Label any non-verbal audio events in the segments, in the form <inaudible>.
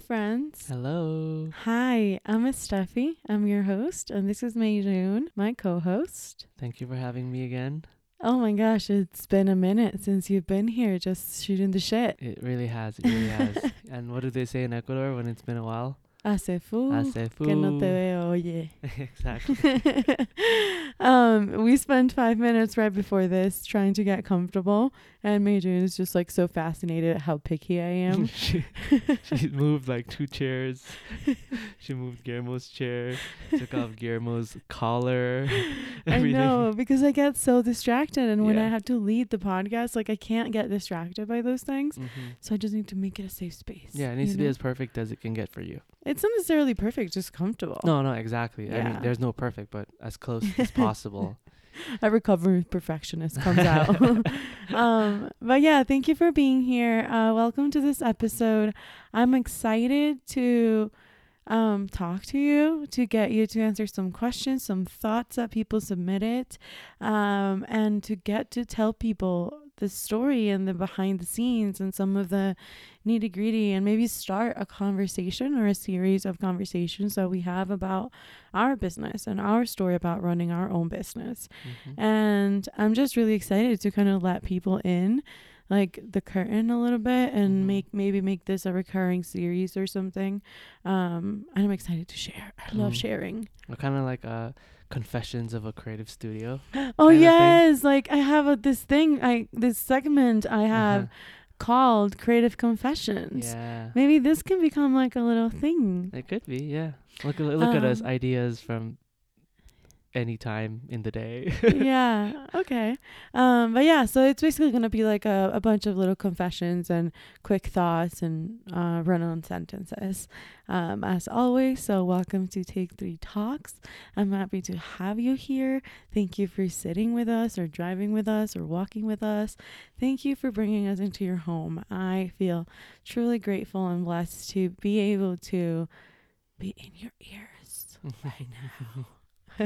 Hi, friends. Hello. Hi, I'm Steffi. I'm your host, and this is Mei June, my co-host. Thank you for having me again. Oh my gosh, it's been a minute since you've been here just shooting the shit. It really has. It really has. <laughs> And what do they say in Ecuador when it's been a while? Hace fu Hace que no te veo, oye. <laughs> exactly. <laughs> um, we spent five minutes right before this trying to get comfortable, and Mei June is just like so fascinated at how picky I <laughs> am. she, she moved like two chairs. she moved Guillermo's chair, took off Guillermo's collar. I know because I get so distracted, and when I have to lead the podcast, like I can't get distracted by those things. Mhm. So I just need to make it a safe space. Yeah, it needs to be as perfect as it can get for you. It's not necessarily perfect, just comfortable. No, no, exactly. I mean, there's no perfect, but as close <laughs> as possible. <laughs> A recovering perfectionist comes <laughs> out. um, but yeah, thank you for being here. Uh, welcome to this episode. I'm excited to um, talk to you, to get you to answer some questions, some thoughts that people submitted, um, and to get to tell people the story and the behind the scenes and some of the nitty gritty, and maybe start a conversation or a series of conversations that we have about our business and our story about running our own business. Mhm. And I'm just really excited to kind of let people in like the curtain a little bit and Mhm. make maybe make this a recurring series or something. Um and I'm excited to share. I love Mm. sharing. Kind of like uh, confessions of a creative studio. <gasps> Oh yes, like I have a, this thing I this segment I have Uh-huh. Called Creative Confessions. Yeah. Maybe this can become like a little thing. It could be, yeah. Look at look at us, Um, ideas from any time in the day. yeah. <laughs> Okay. Um, but yeah, so it's basically gonna be like a, a bunch of little confessions and quick thoughts and uh, run on sentences. Um, as always, so welcome to Take Three Talks. I'm happy to have you here. Thank you for sitting with us or driving with us or walking with us. Thank you for bringing us into your home. I feel truly grateful and blessed to be able to be in your ears <laughs> right now.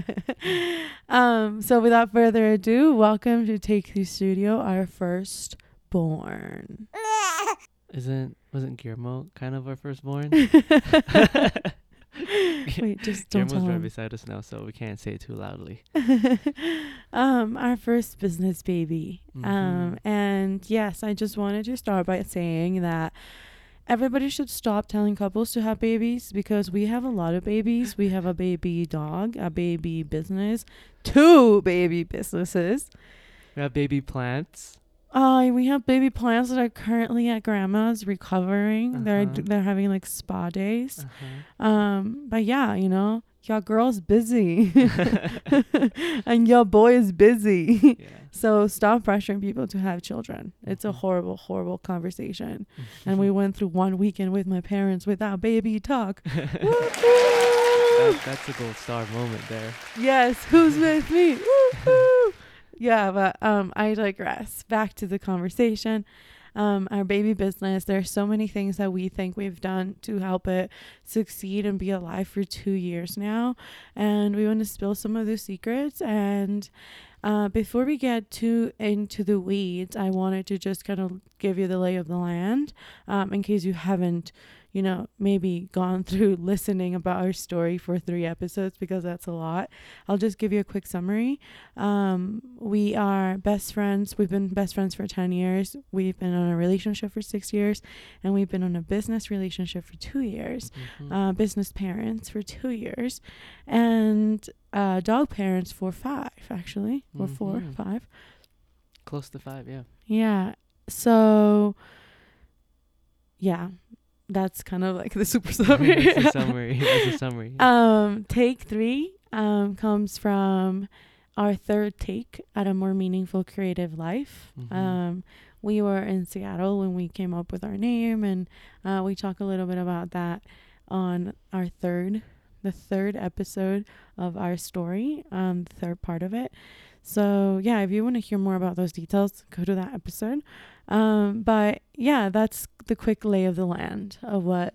<laughs> um, so without further ado, welcome to Take Two Studio, our first born. <laughs> Isn't wasn't Guillermo kind of our firstborn? <laughs> Wait, just don't Guillermo's tell right him. beside us now, so we can't say it too loudly. um, our first business baby. Um, Mhm. and yes, I just wanted to start by saying that everybody should stop telling couples to have babies because we have a lot of babies. We have a baby dog, a baby business, two baby businesses. We have baby plants. Uh, we have baby plants that are currently at grandma's recovering. They're Uh-huh. they're having like spa days. Uh-huh. Um, but yeah, you know, your girl's busy <laughs> <laughs> and your boy is busy. Yeah. so stop pressuring people to have children. It's a Mhm. horrible, horrible conversation. <laughs> and we went through one weekend with my parents without baby talk. that, that's a gold star moment there. yes, who's with me? Woo-hoo. yeah, but um, I digress. Back to the conversation. Um, our baby business. There's so many things that we think we've done to help it succeed and be alive for two years now, and we want to spill some of those secrets. And uh, before we get too into the weeds, I wanted to just kind of give you the lay of the land, um, in case you haven't, you know, maybe gone <laughs> through listening about our story for three episodes because that's a lot. I'll just give you a quick summary. Um, we are best friends. We've been best friends for 10 years. We've been on a relationship for six years, and we've been on a business relationship for two years, Mhm. uh, business parents for two years, and uh, dog parents for five, actually, or four, Mhm. five. Close to five, yeah. Yeah. So, yeah, that's kind of like <laughs> the super <laughs> summary. It's a summary. It's a summary. <laughs> Um, take three um, comes from our third take at a more meaningful creative life. Mhm. Um, we were in Seattle when we came up with our name, and uh, we talk a little bit about that on our third, the third episode of our story, um, the third part of it. So yeah, if you want to hear more about those details, go to that episode. Um, but yeah, that's the quick lay of the land of what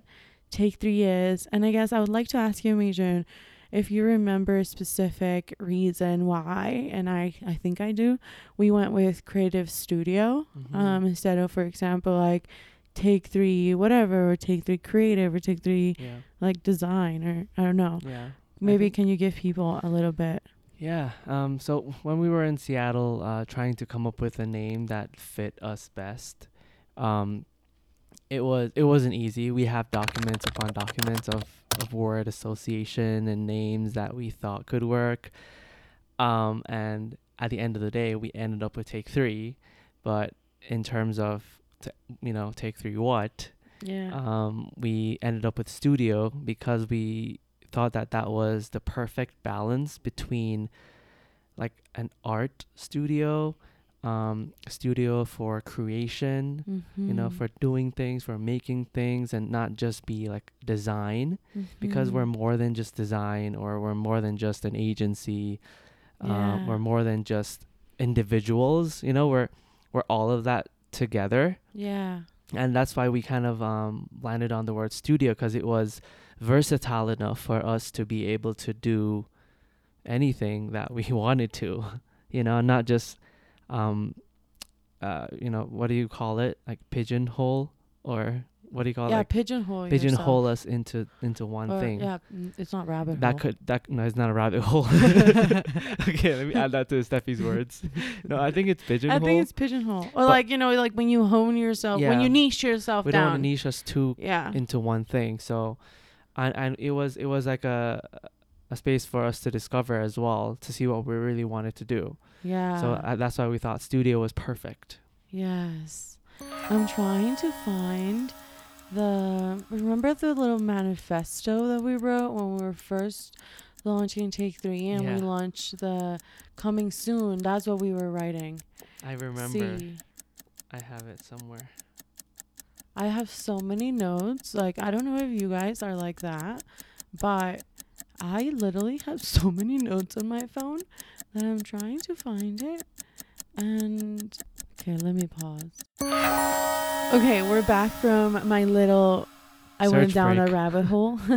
Take Three is. And I guess I would like to ask you, Mijun, if you remember a specific reason why, and I, I think I do, we went with Creative Studio Mhm. um, instead of, for example, like take three whatever or take three creative or take three Yeah. like design or I don't know. Yeah. Maybe can you give people a little bit? Yeah. Um. So when we were in Seattle, uh, trying to come up with a name that fit us best, um, it was it wasn't easy. We have documents upon documents of of word association and names that we thought could work. Um. And at the end of the day, we ended up with Take Three, but in terms of t- you know Take Three what, Yeah. um, we ended up with studio because we thought that that was the perfect balance between like an art studio um studio for creation you know Mhm. for doing things for making things and not just be like design because we're Mhm. more than just design or we're more than just an agency um, Yeah. we're more than just individuals you know we're we're all of that together yeah. and that's why we kind of um, landed on the word studio because it was versatile enough for us to be able to do anything that we <laughs> wanted to you know not just um uh you know what do you call it like pigeonhole or what do you call yeah, it like pigeonhole pigeonhole yourself. us into into one Or- thing Yeah, it's not rabbit hole. that hole. could that no it's not a rabbit hole <laughs> <laughs> okay let me add that to steffi's words no i think it's pigeonhole I think it's pigeonhole. Or But- like, you know, like when you hone yourself, when you niche yourself down. we don't want to niche us too yeah. into one thing. So, and and it was it was like a a space for us to discover as well to see what we really wanted to do. yeah. So uh, that's why we thought studio was perfect. Yes. I'm trying to find the remember the little manifesto that we wrote when we were first launching Take 3 and we launched the coming soon. That's what we were writing. I remember. See, I have it somewhere. I have so many notes. Like I don't know if you guys are like that, but I literally have <laughs> so many notes on my phone that I'm trying to find it. And okay, let me pause. Okay, we're back from my little I went Search down a rabbit <laughs> hole. <laughs>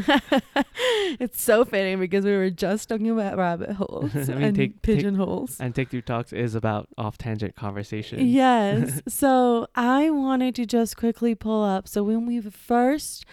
it's so fitting because we were just talking about rabbit <laughs> holes I mean, and take- take- pigeonholes. And Take Two Talks is about off tangent conversation. Yes. so I wanted to just quickly pull up. So when we first,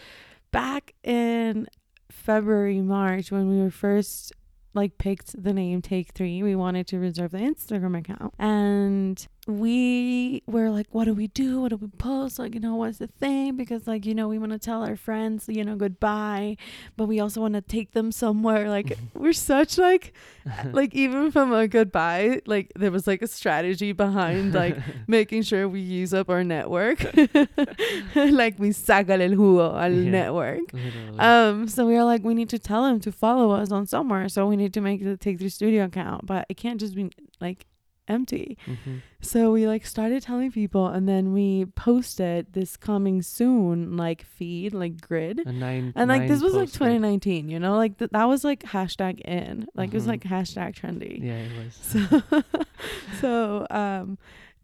back in February, March, when we were first like picked the name Take Three, we wanted to reserve the Instagram account. And we were like, what do we do? What do we post? Like, you know, what's the thing? Because, like, you know, we want to tell our friends, you know, goodbye, but we also want to take them somewhere. Like, we're such like, <laughs> like, even from a goodbye, like, there was like a strategy behind like <laughs> making sure we use up our network. <laughs> like, we saca el jugo al Yeah. network. Literally. Um, so we were like, we need to tell them to follow us on somewhere. So we need to make the Take Three Studio account, but it can't just be like empty. Mhm. So we like started telling people, and then we posted this coming soon like feed, like grid. Nine. And like this was like 2019, you know, like th- that was like hashtag in, like it was Mhm. like hashtag trendy. Yeah, it was. So, <laughs> so um,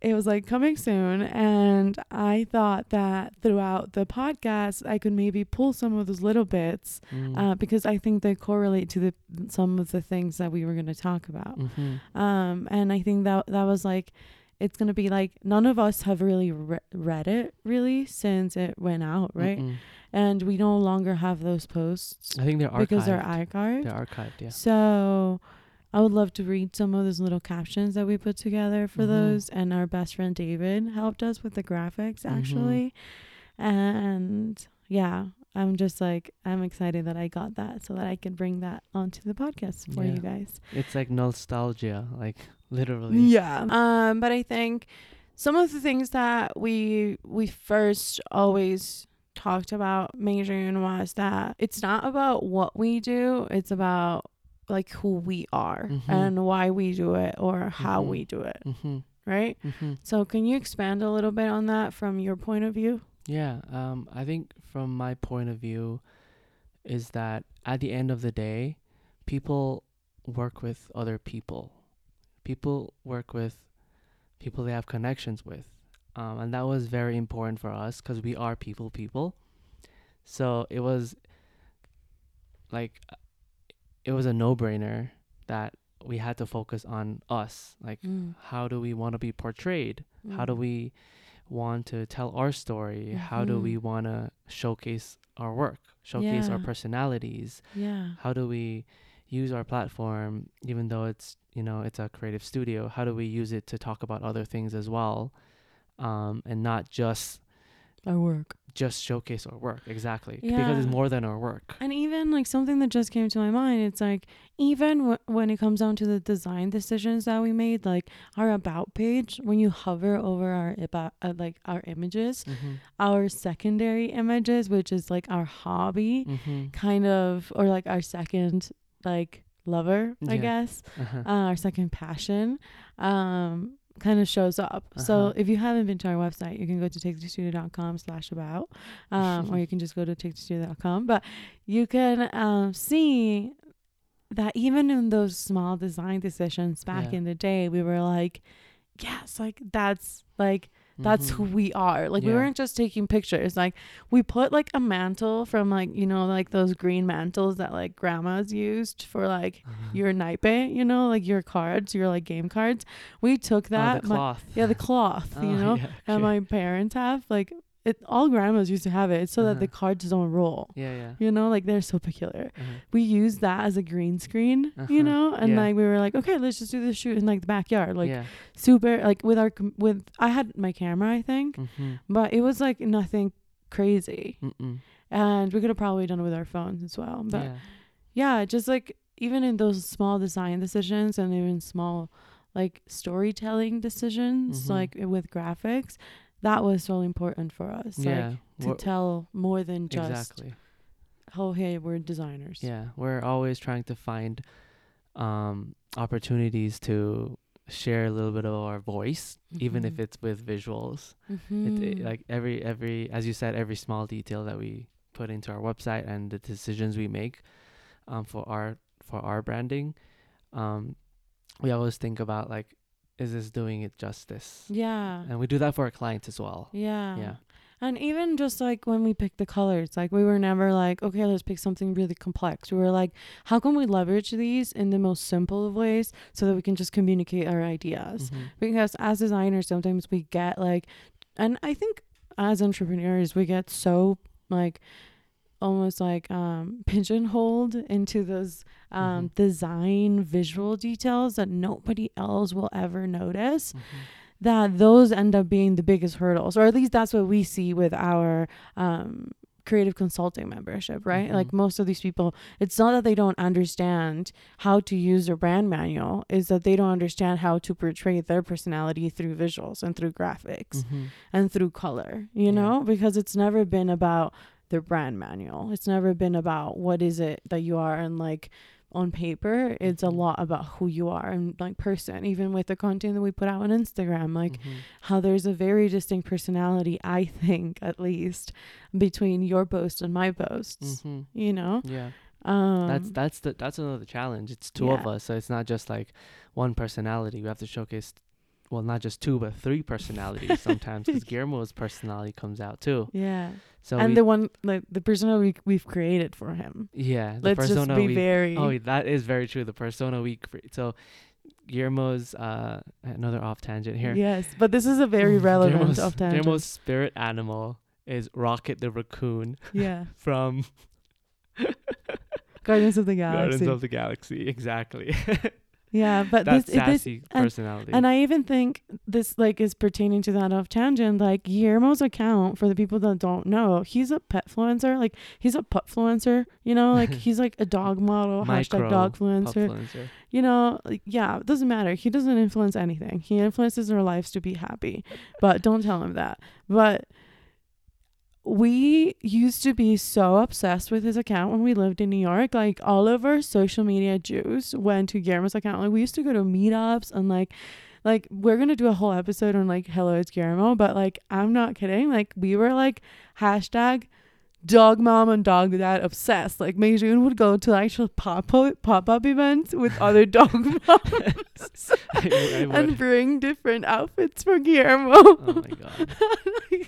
it was like coming soon, and I thought that throughout the podcast, I could maybe pull some of those little bits Mm. uh, because I think they correlate to the some of the things that we were going to talk about. Mhm. Um, and I think that that was like, it's gonna be like none of us have really re- read it really since it went out, right? Mm-mm. And we no longer have those posts I think they're archived. because they're archived. They're archived. Yeah. So I would love to read some of those little captions that we put together for Mhm. those. And our best friend David helped us with the graphics Mhm. actually. And yeah, I'm just like I'm excited that I got that so that I can bring that onto the podcast for Yeah. you guys. It's like nostalgia, like literally. Yeah. Um, but I think some of the things that we we first always talked about Meijun was that it's not about what we do, it's about like who we are Mhm. and why we do it or how Mhm. we do it, Mhm. right? Mhm. So can you expand a little bit on that from your point of view? Yeah, um, I think from my point of view, is that at the end of the day, people work with other people. People work with people they have connections with, um, and that was very important for us because we are people people. So it was like it was a no brainer that we had to focus on us. Like, how do we want to be portrayed? How do Mm. we want to tell our story? How do we want to showcase our work, showcase our personalities? Yeah. How do we use our platform, even though it's you know it's a creative studio? How do we use it to talk about other things as well, um, and not just Our work. just showcase our work exactly because it's more than our work. And even like something that just came to my mind, it's like even w- when it comes down to the design decisions that we made, like our about page, when you hover over our about uh, like our images, Mm-hmm. our secondary images, which is like our hobby, Mm-hmm. kind of, or like our second like lover, I guess, Uh-huh. uh, our second passion, um, kind of shows up. So Uh-huh. if you haven't been to our website, you can go to takethestudio.com slash about, um, or you can just go to takethestudio.com. But you can um, see that even in those small design decisions back Yeah. in the day, we were like, yes, like that's like that's who Mhm. we are. Like we weren't just taking pictures. Like we put like a mantle from like you know like those green mantles that like grandmas used for like Uh-huh. your naipe, you know, like your cards, your like game cards. We took Oh, that, the my- cloth. yeah, the cloth, <laughs> you Oh, know, yeah, that my parents have. Like it, all grandmas used to have it, It's so that the Uh-huh. cards don't roll. yeah, yeah. You know, like they're so peculiar. Uh-huh. We used that as a green screen, Uh-huh. you know, and Yeah. like we were like, okay, let's just do this shoot in like the backyard, like yeah. super, like with our com- with. I had my camera, I think, Mm-hmm. but it was like nothing crazy, Mm-mm. and we could have probably done it with our phones as well. But yeah. yeah, just like even in those small design decisions and even small like storytelling decisions, Mhm. like with graphics, that was so important for us. yeah. Like to we're- tell more than just exactly. oh hey, we're designers. Yeah, we're always trying to find um opportunities to share a little bit of our voice, even if Mhm. it's with visuals. It, Mhm. it- like every every as you said, every small detail that we put into our website and the decisions we make um for our for our branding, um we always think about like is this doing it justice? yeah. And we do that for our clients as well. Yeah. Yeah. And even just like when we picked the colors, like we were never like, okay, let's pick something really complex. We were like, how can we leverage these in the most simple of ways so that we can just communicate our ideas? Mhm. Because as designers, sometimes we get like, and I think as entrepreneurs, we get so like almost like um <laughs> pigeonholed into those um Mhm. design visual details that nobody else will ever notice Mhm. that those end up being the biggest hurdles, or at least that's what we see with our um, creative consulting membership, right? Like Mhm. most of these people, it's not that they don't understand how to use their brand manual, is that they don't understand how to portray their personality through visuals and through graphics Mhm. and through color, you Yeah. know, because it's never been about their brand manual. It's never been about what is it that you are and like on paper, it's a Mhm. lot about who you are and like person, even with the content that we put out on Instagram, like Mhm. how there's a very distinct personality, I think at least, between your post and my posts. Mhm. You know? Yeah. Um that's that's the that's another challenge. It's two of us, so it's not just like one personality. We have to showcase, well, not just two, but three personalities sometimes, because <laughs> Guillermo's personality comes out too. yeah. So and we, the one like the persona we we've created for him. yeah, the Let's just be we, very oh, that is very true. The persona we cre- so Guillermo's uh another off tangent here. Yes, but this is a very <laughs> relevant Guillermo's, off tangent. Guillermo's spirit animal is Rocket the raccoon <laughs> yeah. from Guardians of the Galaxy. Guardians of the Galaxy. Exactly. Yeah, but That's this, it- this sassy and- personality. And I even think this like is pertaining to that off tangent. Like Guillermo's account, for the people that don't know, he's a pet influencer. Like he's a pup influencer. You know, like <laughs> he's like a dog model, hashtag dog influencer. You know, like yeah, it doesn't matter. He doesn't influence anything. He influences our lives to be happy. But don't tell him that. But we used to be so obsessed with his account when we lived in New York. Like all of our social media juice went to Guillermo's account. Like we used to go to meetups and like like we're gonna do a whole episode on like hello it's Guillermo, but like I'm not kidding. Like we were like hashtag dog mom and dog dad obsessed. Like Meijun would go to actual pop pop up events with other <laughs> dog moms I, I and bring different outfits for Guillermo. oh my <laughs> god.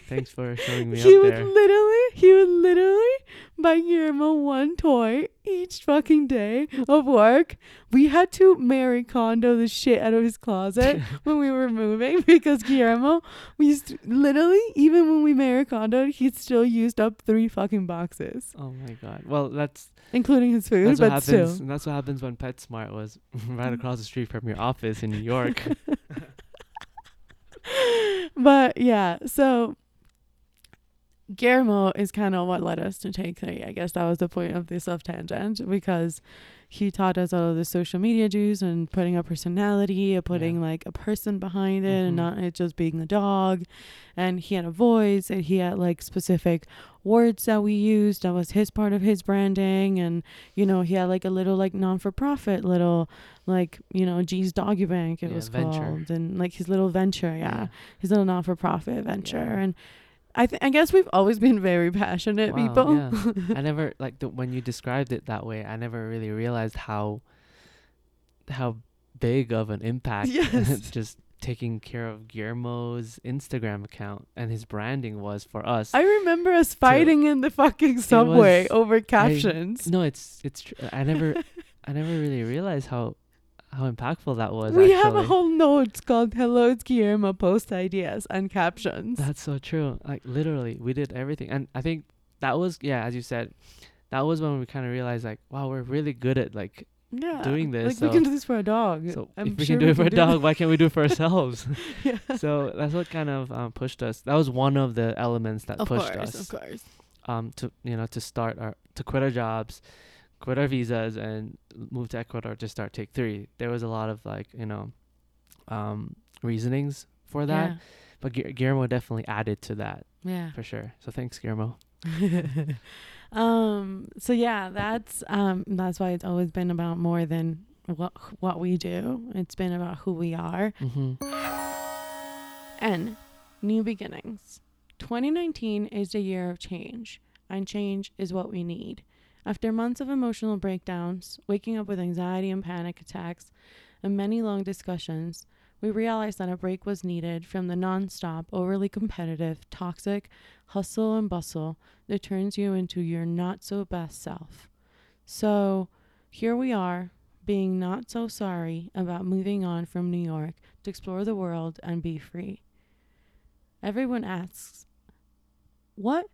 Thanks for showing me he up would there. literally, he would literally buy Guillermo one toy each fucking day of work. We had to Marie Kondo the shit out of his closet <laughs> when we were moving <laughs> because Guillermo, we used to, literally, even when we Marie Kondoed, he still used up three fucking boxes, Oh my god. Well, that's including his food, that's what but happens. still. That's what happens when PetSmart was <laughs> right across the street from your office in New York. but yeah, so Guillermo is kind of what led us to take three. I guess that was the point of this off tangent because he taught us all of the social media juice and putting a personality, and putting like a person behind it, and Mhm. not it just being the dog. And he had a voice, and he had like specific words that we used. That was his part of his branding, and you know he had like a little like non for profit little like you know G's Doggy Bank it Yeah, was venture. called, and like his little venture, yeah his little non for profit venture. Yeah. And I th- I guess we've always been very passionate Wow, people. yeah. <laughs> I never like the, when you described it that way. I never really realized how how big of an impact <laughs> Yes. just taking care of Guillermo's Instagram account and his branding was for us. I remember us fighting in the fucking subway was- over captions. no, it's it's tr- I never <laughs> I never really realized how how impactful that was. we actually. have a whole note called "Hello, it's Guillermo." Post ideas and captions. That's so true. Like literally, we did everything, and I think that was yeah, as you said, that was when we kind of realized like, wow, we're really good at like. yeah, doing this, Like we can do this for a dog. So I'm if we sure can do it for a dog, why can't we do it for <laughs> ourselves? yeah. so that's what kind of um, pushed us. That was one of the elements that Of pushed course, us of course. um to you know to start our to quit our jobs, quit our visas, and move to Ecuador to start Take Three. There was a lot of like you know, um reasonings for that, Yeah. but Gu- Guillermo definitely added to that Yeah. for sure. So thanks, Guillermo. <laughs> um so yeah that's um that's why it's always been about more than what what we do it's been about who we are Mm-hmm. and new beginnings 2019 is the year of change and change is what we need after months of emotional breakdowns waking up with anxiety and panic attacks and many long discussions we realized that a break was needed from the non-stop overly competitive toxic hustle and bustle that turns you into your not so best self. So here we are, being not so sorry about moving on from New York to explore the world and be free. Everyone asks, What?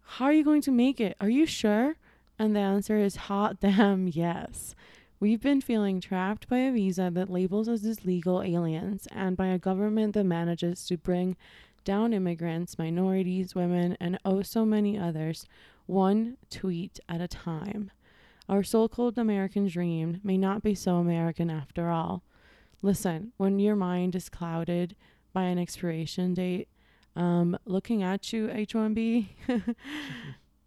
How are you going to make it? Are you sure? And the answer is hot <laughs> damn yes. We've been feeling trapped by a visa that labels us as legal aliens and by a government that manages to bring down immigrants, minorities, women, and oh so many others, one tweet at a time. Our so called American dream may not be so American after all. Listen, when your mind is clouded by an expiration date, um, looking at you, H 1B, <laughs>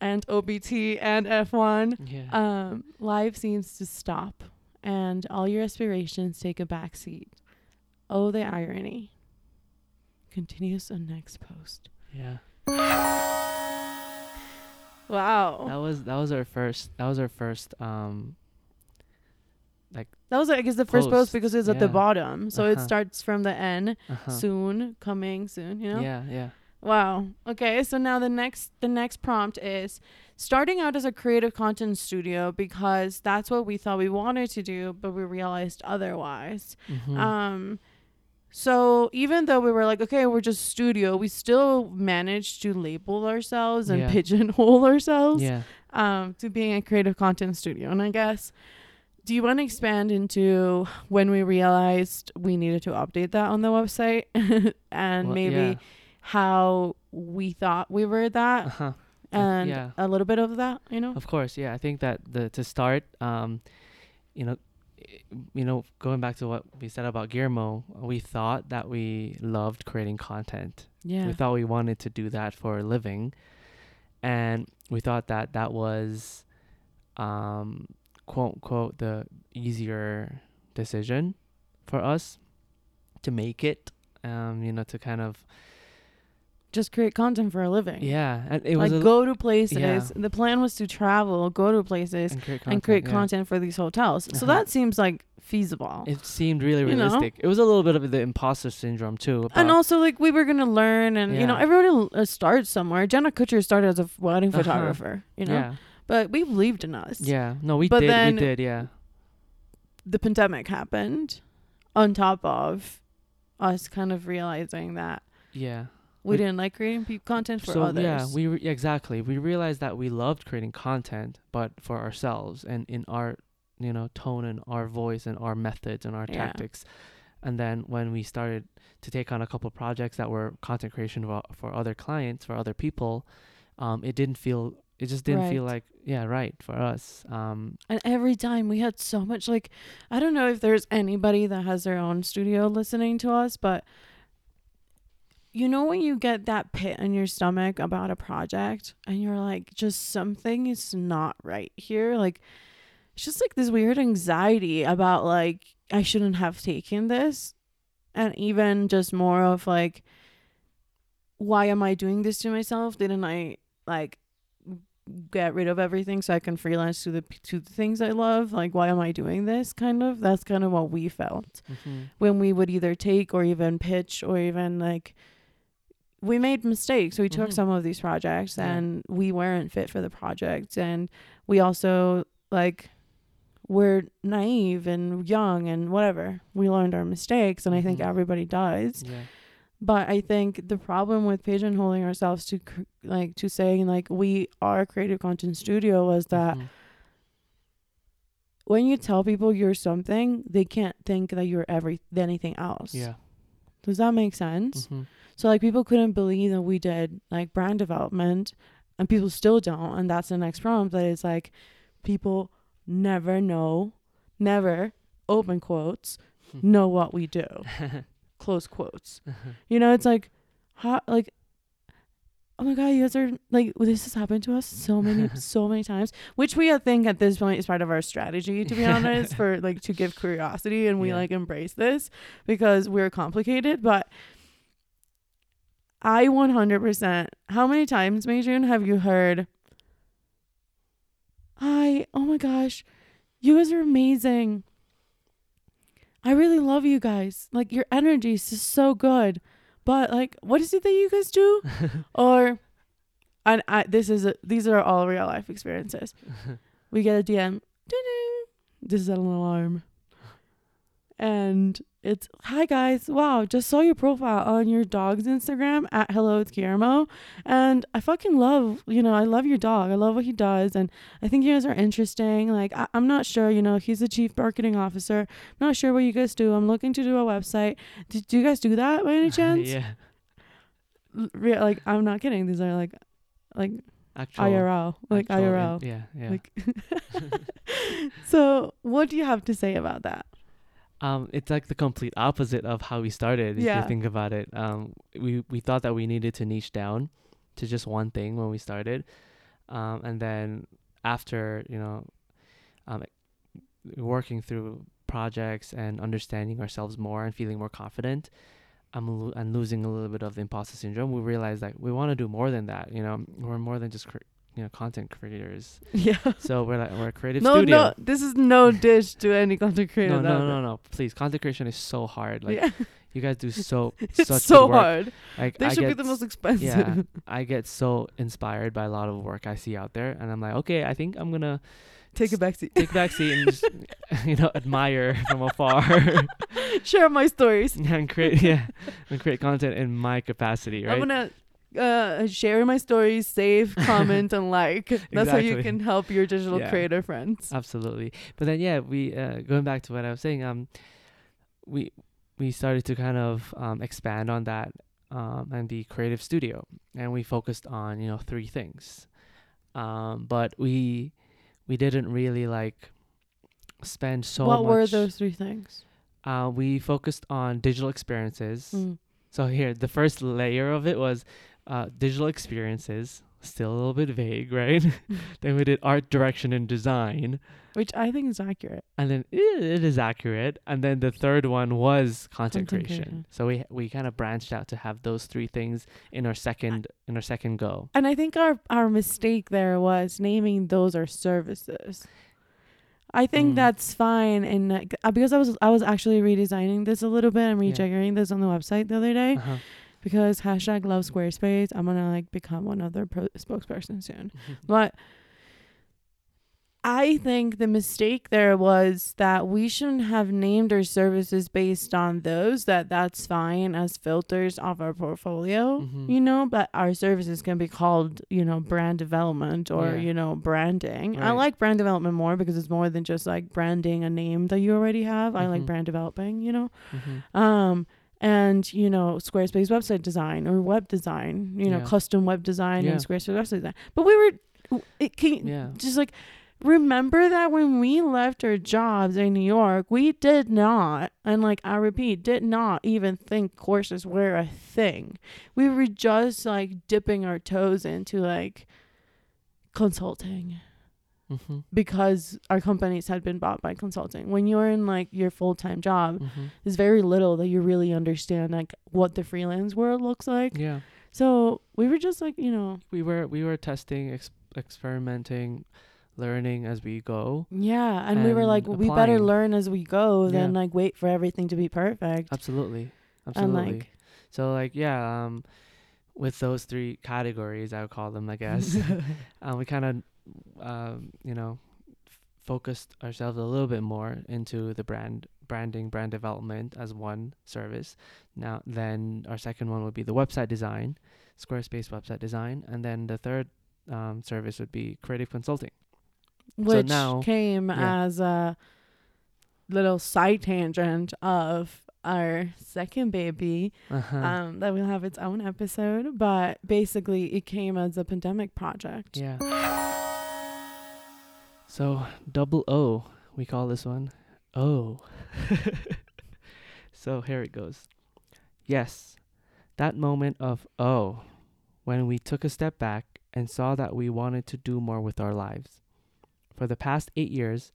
and OPT and F1, Yeah. um, life seems to stop and all your aspirations take a backseat. Oh, the irony. Continues on next post. yeah. Wow. That was that was our first that was our first um like That was, I guess, the first post Post, because it's at the bottom. So it Uh-huh. starts from the end uh-huh. soon, coming soon, you know? Yeah, yeah. Wow. Okay, so now the next the next prompt is starting out as a creative content studio because that's what we thought we wanted to do, but we realized otherwise. Mhm. Um so even though we were like, okay, we're just studio, we still managed to label ourselves and Yeah. pigeonhole ourselves yeah. um to being a creative content studio. And I guess do you want to expand into when we realized we needed to update that on the website <laughs> and Well, maybe yeah. How we thought we were that Uh-huh. and yeah. a little bit of that, you know? Of course, yeah. I think that the to start, um, you know, you know, going back to what we said about Guillermo, we thought that we loved creating content. Yeah. We thought we wanted to do that for a living, and we thought that that was, um, quote unquote, the easier decision for us to make it. Um, you know, to kind of just create content for a living. Yeah, and it like a, go to places. yeah. The plan was to travel, go to places, and create and content. create yeah. content for these hotels. So Uh-huh. that seems like feasible. It seemed really You know? realistic. It was a little bit of the imposter syndrome too. And also, like we were gonna learn, and you know, everybody l- uh, starts somewhere. Jenna Kutcher started as a wedding Uh-huh. photographer, you know, yeah, but we believed in us. yeah. No, we But did. then- we did. Yeah, The pandemic happened, on top of us kind of realizing that yeah. We didn't like creating content for so others. yeah, we re- exactly. We realized that we loved creating content, but for ourselves and in our, you know, tone and our voice and our methods and our Yeah. tactics. And then when we started to take on a couple projects that were content creation for, for other clients, for other people, um, it didn't feel. It just didn't feel like yeah, right for us. Um, And every time we had so much like I don't know if there's anybody that has their own studio listening to us, but you know when you get that pit in your stomach about a project and you're like just something is not right here, like it's just like this weird anxiety about like I shouldn't have taken this and even just more of like why am I doing this to myself? Didn't I like get rid of everything so I can freelance to the to the things I love. Like, why am I doing this? Kind of. That's kind of what we felt mhm. when we would either take or even pitch or even like we made mistakes. We took Mhm. some of these projects Yeah. and we weren't fit for the project, and we also like we're naive and young and whatever. We learned our mistakes, and I think Mhm. everybody does Yeah. but I think the problem with pigeonholing ourselves to cr- like to saying like we are a creative content studio was that Mhm. when you tell people you're something, they can't think that you're every anything else. Yeah. Does that make sense? So like people couldn't believe that we did like brand development and people still don't and that's the next problem that is like people never know never open quotes hmm. know what we do. <laughs> Close quotes. Uh-huh. You know it's like how like oh my god you guys are like this has happened to us so many <laughs> so many times which we I think at this point is part of our strategy to be honest <laughs> for like to give curiosity and we Yeah. like embrace this because we're complicated but I 100% how many times Meijun have you heard I oh my gosh you guys are amazing I really love you guys. Like your energy is just so good. But like what is it that you guys do? <laughs> or and I this is a, these are all real life experiences. <laughs> We get a DM. Ding-ding. This is an alarm. And it's hi guys. Wow, just saw your profile on your dog's Instagram at hello it's Guillermo. And I fucking love, you know, I love your dog. I love what he does. And I think you guys are interesting. Like I, I'm not sure, you know, he's the chief marketing officer. I'm not sure what you guys do. I'm looking to do a website. Do, do you guys do that by any <laughs> chance? yeah. Re- like I'm not kidding. These are like like Actual. IRL. Like in- IRL. yeah. Yeah. Like <laughs> <laughs> So what do you have to say about that? Um, it's like the complete opposite of how we started. If Yeah. you think about it, um, we we thought that we needed to niche down to just one thing when we started, um, and then after you know, um, working through projects and understanding ourselves more and feeling more confident, um, lo- and losing a little bit of the imposter syndrome, we realized that we want to do more than that. You know, we're more than just cre- you know content creators. <laughs> Yeah. So we're like we're a creative no, studio. no, this is no dish to any content creator. No, no, out no, no, Please, content creation is so hard. Like yeah, <laughs> you guys do so <laughs> it's such so hard. Like They I should be get the most expensive. Yeah, I get so inspired by a lot of work I see out there, and I'm like, okay, I think I'm gonna Take a back to take a back seat and just you know admire from afar share my stories. and create yeah and create content in my capacity, right? I'm gonna uh, share my stories, save, <laughs> comment, and like. That's how you can help your digital Yeah. creator friends. Absolutely. But then yeah, we uh, going back to what I was saying, um we we started to kind of um expand on that um and the creative studio and we focused on, you know, three things. Um but we we didn't really like spend so much. what much were those three things? uh we focused on digital experiences. Mm. So here the first layer of it was uh digital experiences still a little bit vague, right? <laughs> then we did art direction and design, Which I think is accurate. and then it, it is accurate. And then the third one was content, Content creation. creation. So we we kind of branched out to have those three things in our second in our second go. And I think our our mistake there was naming those our services. I think Mm. that's fine, and uh, because I was I was actually redesigning this a little bit and Yeah. rejiggering this on the website the other day Uh-huh. Because hashtag love Squarespace. I'm gonna like become one of their pro- spokesperson soon, <laughs> but I think the mistake there was that we shouldn't have named our services based on those. That that's fine as filters of our portfolio, Mhm. you know. But our services can be called, you know, brand development or Yeah. you know branding. I like brand development more because it's more than just like branding a name that you already have. I like Mhm. brand developing, you know. Mhm. Um, and you know, Squarespace website design or web design, you know, Yeah. custom web design Yeah. and Squarespace website design. But we were, it can Yeah. just like remember that when we left our jobs in New York, we did not, and like I repeat, did not even think courses were a thing. We were just like dipping our toes into like consulting Mhm. because our companies had been bought by consulting. When you're in like your full time job, Mhm. there's very little that you really understand like what the freelance world looks like. Yeah. So we were just like, you know, We were we were testing, ex- experimenting, learning as we go. yeah, and, we were And like, we better learn as we go than like wait for everything to be perfect. Absolutely. And Absolutely. like, So like yeah, um, with those three categories, I would call them, I guess. <laughs> um, we kind of, um, you know, f- focused ourselves a little bit more into the brand branding, brand development as one service. Now, then our second one would be the website design, Squarespace website design, and then the third um, service would be creative consulting. which now- came yeah. as a little side tangent of our second baby Uh-huh. um that will have its own episode but basically it came as a pandemic project Yeah. So double O, we call this one O. <laughs> so here it goes. Yes, that moment of oh, when we took a step back and saw that we wanted to do more with our lives. For the past eight years,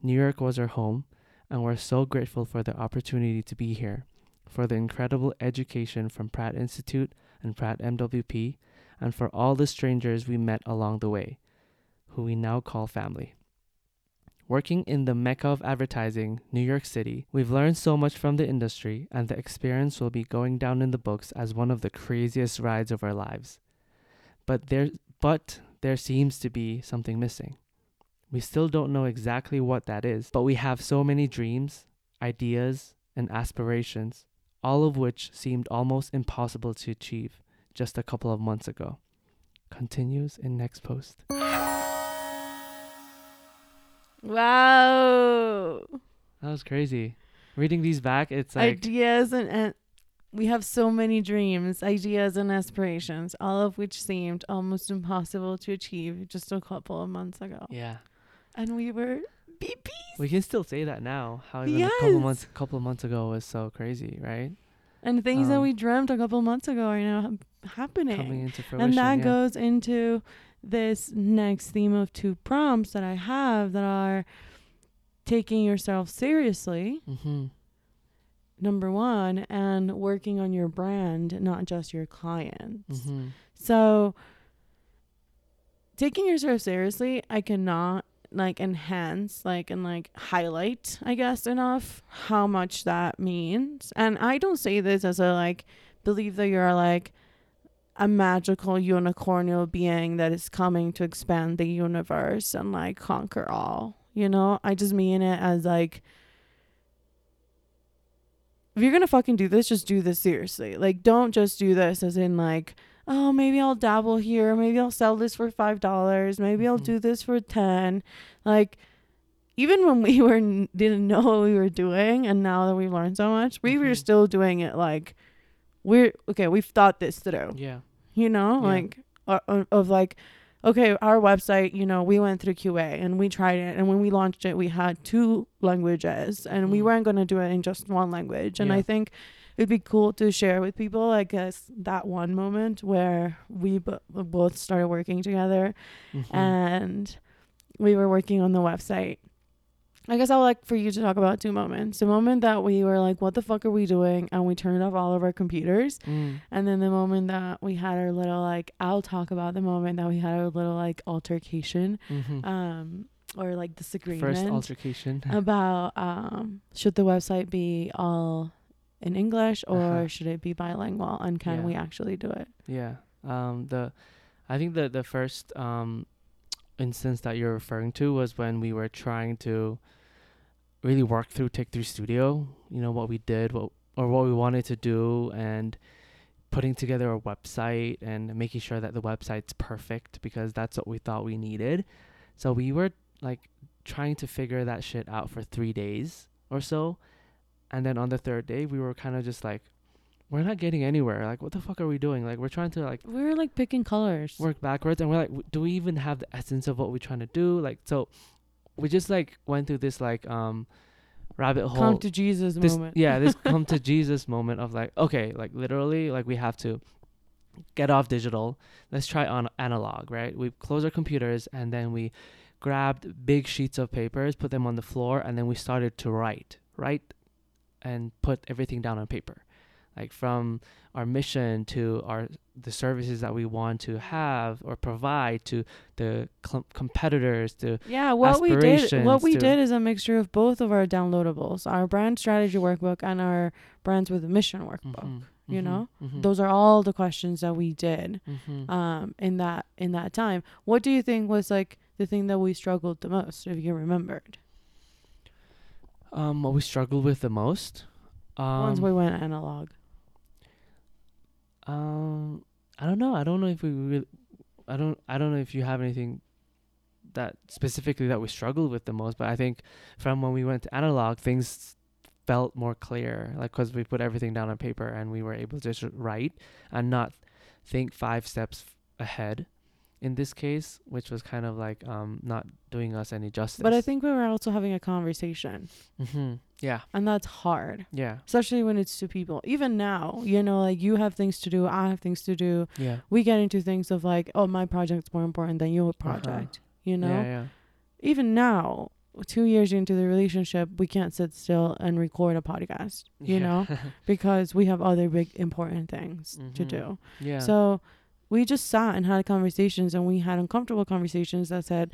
New York was our home, and we're so grateful for the opportunity to be here, for the incredible education from Pratt Institute and Pratt MWP, and for all the strangers we met along the way, who we now call family. Working in the mecca of advertising, New York City, we've learned so much from the industry, and the experience will be going down in the books as one of the craziest rides of our lives. But there, but there seems to be something missing. We still don't know exactly what that is, but we have so many dreams, ideas, and aspirations, all of which seemed almost impossible to achieve just a couple of months ago. Continues in next post. Wow That was crazy. Reading these back, it's like ideas and, and we have so many dreams ideas and aspirations all of which seemed almost impossible to achieve just a couple of months ago yeah. and we were beep We can still say that now. How even a couple Yes. months, couple of months ago was so crazy, right? and things that Um, we dreamt a couple of months ago are now hap- happening Coming into fruition. and that yeah. goes into this next theme of two prompts that I have that are taking yourself seriously, Mm-hmm. number one, and working on your brand, not just your clients. Mm-hmm. So, taking yourself seriously, I cannot like enhance, like, and like highlight, I guess, enough how much that means. And I don't say this as a like believe that you're like a magical unicornial being that is coming to expand the universe and like conquer all. You know, I just mean it as like if you're gonna fucking do this, just do this seriously. Like, don't just do this as in like, oh, maybe I'll dabble here, maybe I'll sell this for five dollars, maybe I'll Mhm. do this for ten. Like, even when we <laughs> were didn't know what we were doing, and now that we've learned so much, we were Mhm. still doing it like, we're okay. We've thought this through Yeah. you know Yeah. like uh, uh, of like okay our website you know we went through qa and we tried it and when we launched it we had two languages and we Mhm. weren't going to do it in just one language and Yeah. i think it'd be cool to share with people. I guess that one moment where we b- both started working together Mhm. and we were working on the website. I guess I would like for you to talk about two moments. The moment that we were like, "What the fuck are we doing?" and we turned off all of our computers, Mm. and then the moment that we had our little like, I'll talk about the moment that we had our little like altercation, Mhm. um, or like disagreement First altercation. <laughs> about um should the website be all in English or Uh-huh. should it be bilingual, and can Yeah. we actually do it? Yeah. Um the I think the the first um instance that you're referring to was when we were trying to really work through Take Three Studio, you know, what we did, what or what we wanted to do and putting together a website and making sure that the website's perfect because that's what we thought we needed. So we were like trying to figure that shit out for 3 days or so. And then on the third day, we were kind of just like we're not getting anywhere. Like, what the fuck are we doing? Like, we're trying to like We were like picking colors. work backwards, and we're like, w- do we even have the essence of what we're trying to do? Like, so we just like went through this like um rabbit hole. Come to Jesus this moment. yeah, this <laughs> come to Jesus moment of like, okay, like literally, like we have to get off digital. Let's try on analog, right? We closed our computers and then we grabbed big sheets of papers, put them on the floor, and then we started to write, write, and put everything down on paper, like from our mission to our the services that we want to have or provide to the cl- competitors to Yeah, what we did what we did is a mixture of both of our downloadables, our brand strategy workbook and our brands with a mission workbook. Mhm, You mhm, know? mhm, Those are all the questions that we did mhm. um in that in that time. What do you think was like the thing that we struggled the most if you remembered? Um, what we struggled with the most. Um, Once we went analog. Um, I don't know. I don't know if we really. I don't. I don't know if you have anything that specifically that we struggled with the most. But I think from when we went to analog, things felt more clear. Like because we put everything down on paper and we were able to just write and not think five steps ahead. In this case, which was kind of like um not doing us any justice. But I think we were also having a conversation, Mm-hmm. Yeah. and that's hard. Yeah. Especially when it's two people. Even now, you know, like you have things to do, I have things to do. Yeah. We get into things of like, oh, my project's more important than your project. You know? Uh-huh. Yeah. Yeah. even now, two years into the relationship, we can't sit still and record a podcast, you Yeah. know, <laughs> because we have other big important things to Mhm. do. yeah. So we just sat and had conversations and we had uncomfortable conversations that said,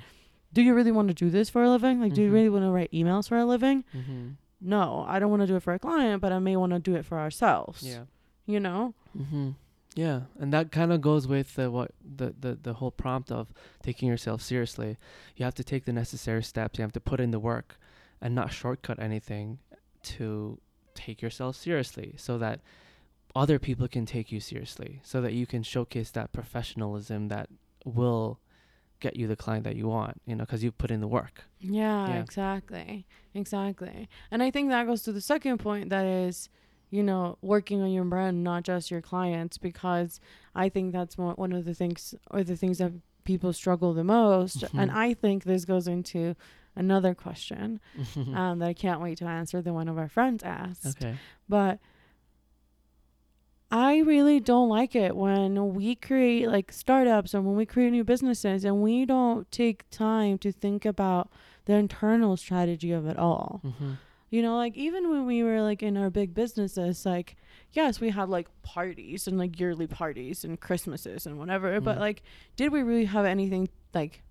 Do you really want to do this for a living? Like, do you Mhm. really want to write emails for a living? mm-hmm. No, I don't want to do it for a client, but I may want to do it for ourselves. Yeah. You know? Mm-hmm. Yeah, and that kind of goes with the what the, the the whole prompt of taking yourself seriously. You have to take the necessary steps. You have to put in the work, and not shortcut anything to take yourself seriously, so that other people can take you seriously, so that you can showcase that professionalism that will get you the client that you want. You know, because you put in the work. Yeah, Yeah. exactly. Exactly. And I think that goes to the second point that is, you know, working on your brand, not just your clients, because I think that's one one of the things or the things that people struggle the most. And Mhm. I think this goes into another question <laughs> um, that I can't wait to answer that one of our friends asked. okay. But I really don't like it when we create like startups or when we create new businesses and we don't take time to think about the internal strategy of it all. Mm-hmm. You know, like even when we were like in our big businesses, like yes, we had like parties and like yearly parties and Christmases and whatever, but Mhm. like did we really have anything like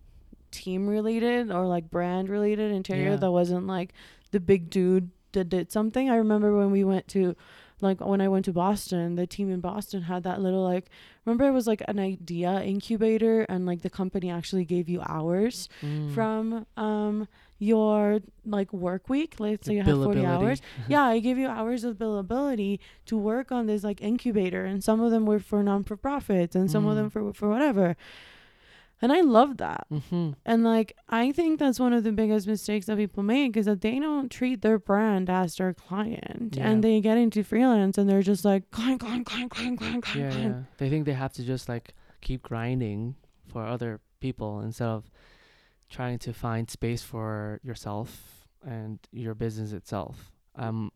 team related or like brand related interior Yeah. that wasn't like the big dude that did something? I remember when we went to like when I went to Boston, the team in Boston had that little like remember it was like an idea incubator and like the company actually gave you hours Mm. from um your like work week. Let's say you have 40 hours. <laughs> yeah, I gave you hours of billability to work on this like incubator and some of them were for non for profits and some of them Mm. for for whatever. And I love that. Mm-hmm. And like I think that's one of the biggest mistakes that people make is that they don't treat their brand as their client Yeah. and they get into freelance and they're just like client, client, client, client, client, client, Yeah, yeah. They think they have to just like keep grinding for other people instead of trying to find space for yourself and your business itself. Um,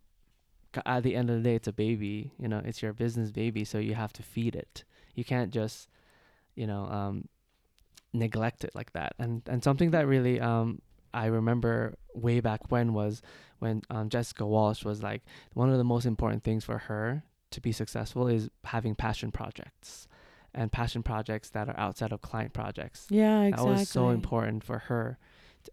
at the end of the day, it's a baby. You know, it's your business baby, so you have to feed it. You can't just, you know, um, neglect it like that. And and something that really um I remember way back when was when um, Jessica Walsh was like one of the most important things for her to be successful is having passion projects and passion projects that are outside of client projects. Yeah, exactly. That was so important for her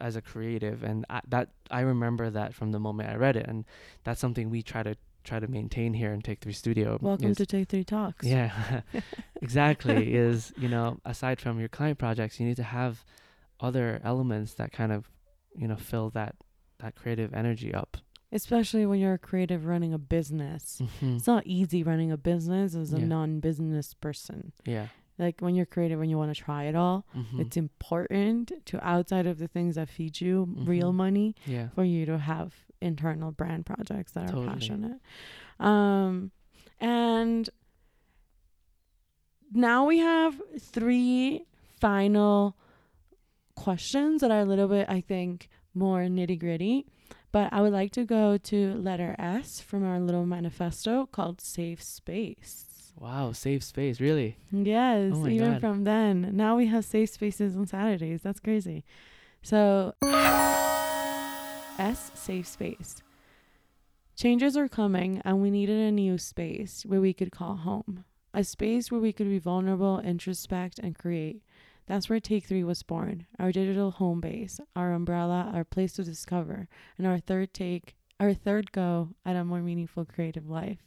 as a creative, and I, that I remember that from the moment I read it, and that's something we try to try to maintain here in Take Three Studio. Welcome is- to Take Three Talks. yeah, <laughs> <laughs> exactly. is you know aside from your client projects, you need to have other elements that kind of you know fill that that creative energy up. Especially when you're a creative running a business. Mm-hmm. It's not easy running a business as a Yeah. non-business person. Yeah. Like when you're creative and you want to try it all, Mm-hmm. it's important to outside of the things that feed you real Mhm. money yeah. for you to have internal brand projects that Totally. are passionate. Um and now we have three final questions that are a little bit I think more nitty-gritty. But I would like to go to letter S from our little manifesto called Safe Space. Wow. Safe space. Really. Yes, Oh even God. from then. Now we have safe spaces on Saturdays. That's crazy. So, S, safe space. Changes are coming, and we needed a new space where we could call home. A space where we could be vulnerable, introspect, and create. That's where Take Three was born our digital home base, our umbrella, our place to discover, and our third take, our third go at a more meaningful creative life.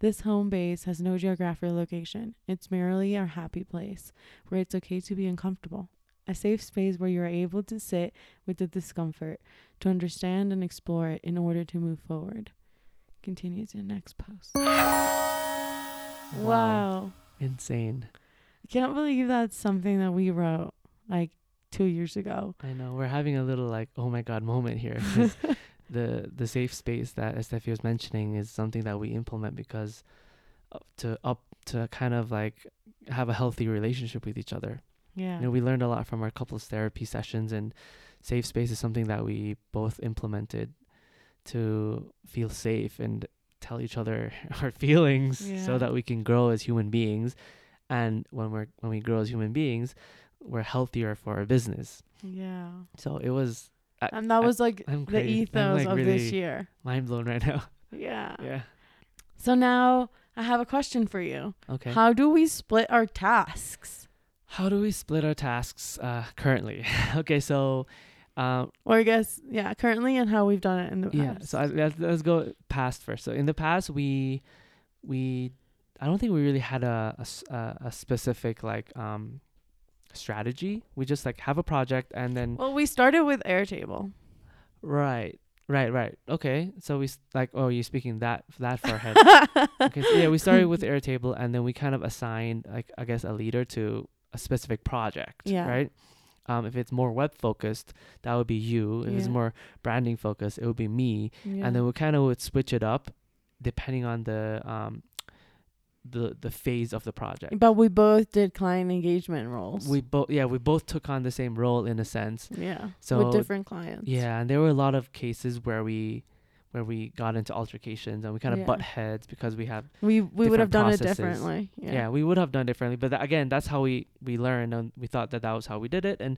This home base has no geographic location. It's merely our happy place where it's okay to be uncomfortable. A safe space where you're able to sit with the discomfort, to understand and explore it in order to move forward. Continue to the next post. Wow. Insane. I can't believe that's something that we wrote like two years ago. I know. We're having a little like oh my god moment here. <laughs> the the safe space that Estefia was mentioning is something that we implement because to up to kind of like have a healthy relationship with each other. Yeah. You know, we learned a lot from our couples therapy sessions, and safe space is something that we both implemented to feel safe and tell each other <laughs> our feelings Yeah. so that we can grow as human beings. And when we're when we grow as human beings, we're healthier for our business. yeah. So it was I- And that I- was like I'm the crazy. Ethos like, of this year. mind blown right now. Yeah. <laughs> yeah. So now I have a question for you. Okay. How do we split our tasks? How do we split our tasks uh, currently? <laughs> okay, so um, Or I guess, yeah, currently and how we've done it in the past. yeah so I, let's, let's go past first so in the past we we i don't think we really had a a specific like um strategy we just like have a project and then well, we started with Airtable. right right right okay so we like oh you're speaking that that far ahead <laughs> okay so yeah we started with <laughs> airtable and then we kind of assigned like i guess a leader to a specific project Yeah. right um, if it's more web focused that would be you if it's more branding focused it would be me Yeah. and then we kind of would switch it up depending on the um the the phase of the project. but we both did client engagement roles. We both yeah we both took on the same role in a sense. yeah. So, with different clients. Yeah, and there were a lot of cases where we where we got into altercations and we kind of Yeah. butt heads because we have We we would have done it differently. yeah, Yeah. we would have done differently but again that's how we we learned and we thought that that was how we did it and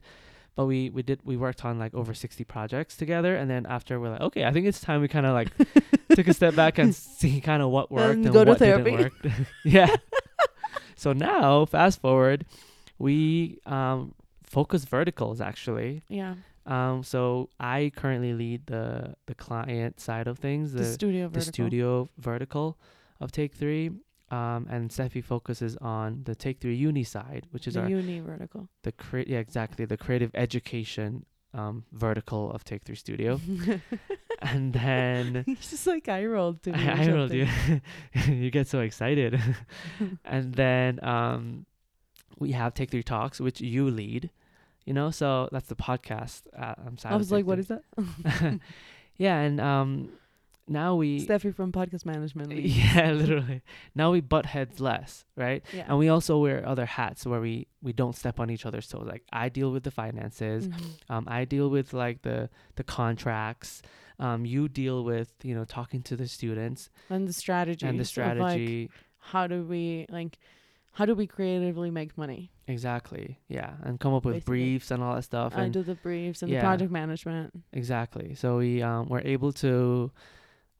but we we did we worked on like over 60 projects together and then after we're like okay i think it's time we kind of like <laughs> took a step back and see kind of what worked And and, go to what didn't work <laughs> yeah so now fast forward we um focus verticals actually yeah. Um so i currently lead the the client side of things The, the studio the vertical. studio vertical of Take Three. Um, and Steffi focuses on the Take Three Uni side, which is the our uni vertical. the cre- yeah exactly the creative education um, vertical of Take Three Studio. <laughs> and then <laughs> It's just like I rolled to <laughs> I, I rolled you. you get so excited. and then um, we have Take Three Talks, which you lead. You know, so that's the podcast. Uh, I'm sorry I was like, what is that? <laughs> yeah, and um, now we Steffi from podcast management. League. <laughs> yeah, literally. Now we butt heads less, right? Yeah. And we also wear other hats where we we don't step on each other's toes. Like I deal with the finances, Mhm. um, I deal with like the the contracts. Um, you deal with you know talking to the students And the strategy. and the strategy. how do we like? How do we creatively make money? exactly, yeah, and come up with Basically. briefs and all that stuff. I and do the briefs and yeah. the project management, exactly. So we um we're able to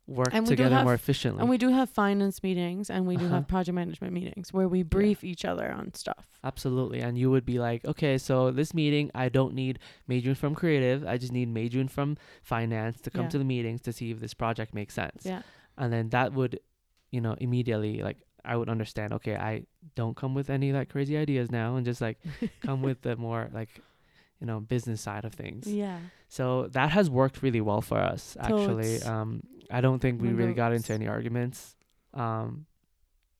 work And together have- more efficiently. and we do have finance meetings and we do Uh-huh. have project management meetings where we brief each other on stuff. Absolutely. And you would be like, okay, so this meeting, I don't need Meijun from creative. I just need Meijun from finance to come Yeah. to the meetings to see if this project makes sense. Yeah. And then that would, you know, immediately, like, I would understand, okay, I don't come with any like crazy ideas now and just like <laughs> come with the more like, you know, business side of things. Yeah. So that has worked really well for us, actually. Totes. Um, I don't think we really got into any arguments um,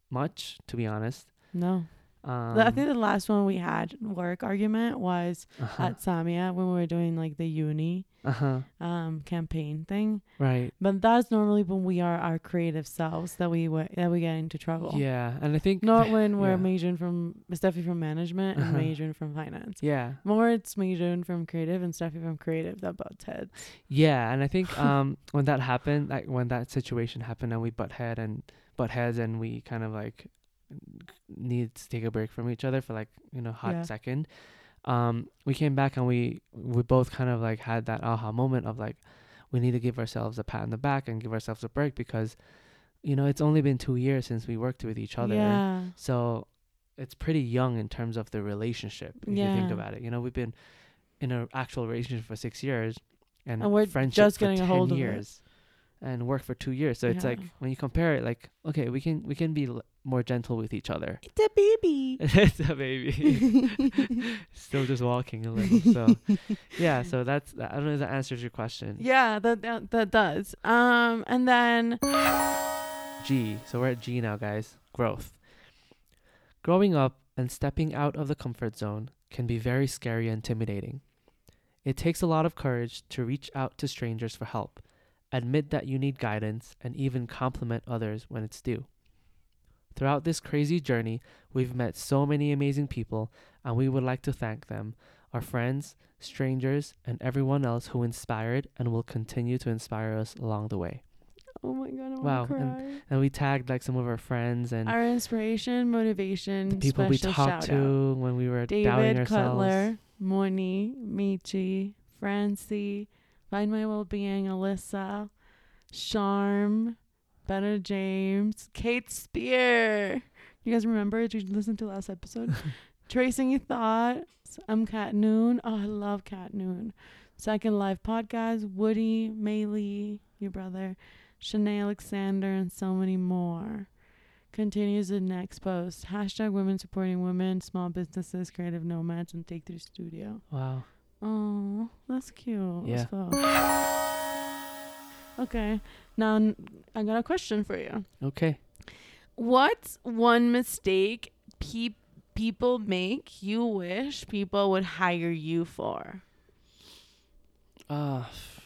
much, to be honest. No. Um, I think the last one we had work argument was uh-huh. at Samia when we were doing like the uni uh-huh. um campaign thing. Right. But that's normally when we are our creative selves that we wa- that we get into trouble. Yeah, and I think Not <laughs> when we're yeah. Meijun from Steffi from management and Uh-huh. Meijun from finance. yeah, More it's Meijun from creative and Steffi from creative that butts heads. yeah, and I think <laughs> um when that happened, like when that situation happened, and we butt head and butt heads, and we kind of like need to take a break from each other for like you know hot Yeah. second. Um, we came back and we we both kind of like had that aha moment of like we need to give ourselves a pat on the back and give ourselves a break because you know it's only been two years since we worked with each other. Yeah. So it's pretty young in terms of the relationship. If you think about it, you know, we've been in an actual relationship for six years, and, And we're friendship just for getting a 10 hold of it. years, and work for two years. So it's like when you compare it, like okay, we can we can be l- more gentle with each other. It's a baby. <laughs> it's a baby, <laughs> still just walking a little. So <laughs> yeah, so that's I don't know if that answers your question. yeah, that, that that does. Um and then G. So we're at G now, guys. Growth. Growing up and stepping out of the comfort zone can be very scary and intimidating. It takes a lot of courage to reach out to strangers for help, admit that you need guidance, and even compliment others when it's due. Throughout this crazy journey, we've met so many amazing people, and we would like to thank them, our friends, strangers, and everyone else who inspired and will continue to inspire us along the way. oh my god, I Wow, cry. And we tagged like some of our friends and Our inspiration, motivation, the people we talked to when we were doubting David ourselves. Cutler, Moni, Michi, Francie, Find My Wellbeing, Alyssa, Charm, Betta James, Kate Spear. You guys remember? Did you listen to last episode? <laughs> Tracing Your Thoughts. I'm Cat Noon. Oh, I love Cat Noon. Second Life Podcast, Woody, Maylee, your brother, Shanae Alexander, and so many more. Continues the next post. Hashtag women supporting women, small businesses, creative nomads, and Take Three Studio. Wow. Oh, that's cute. Yeah. Okay, now I got a question for you. Okay. What's one mistake pe- people make you wish people would hire you for? Uh,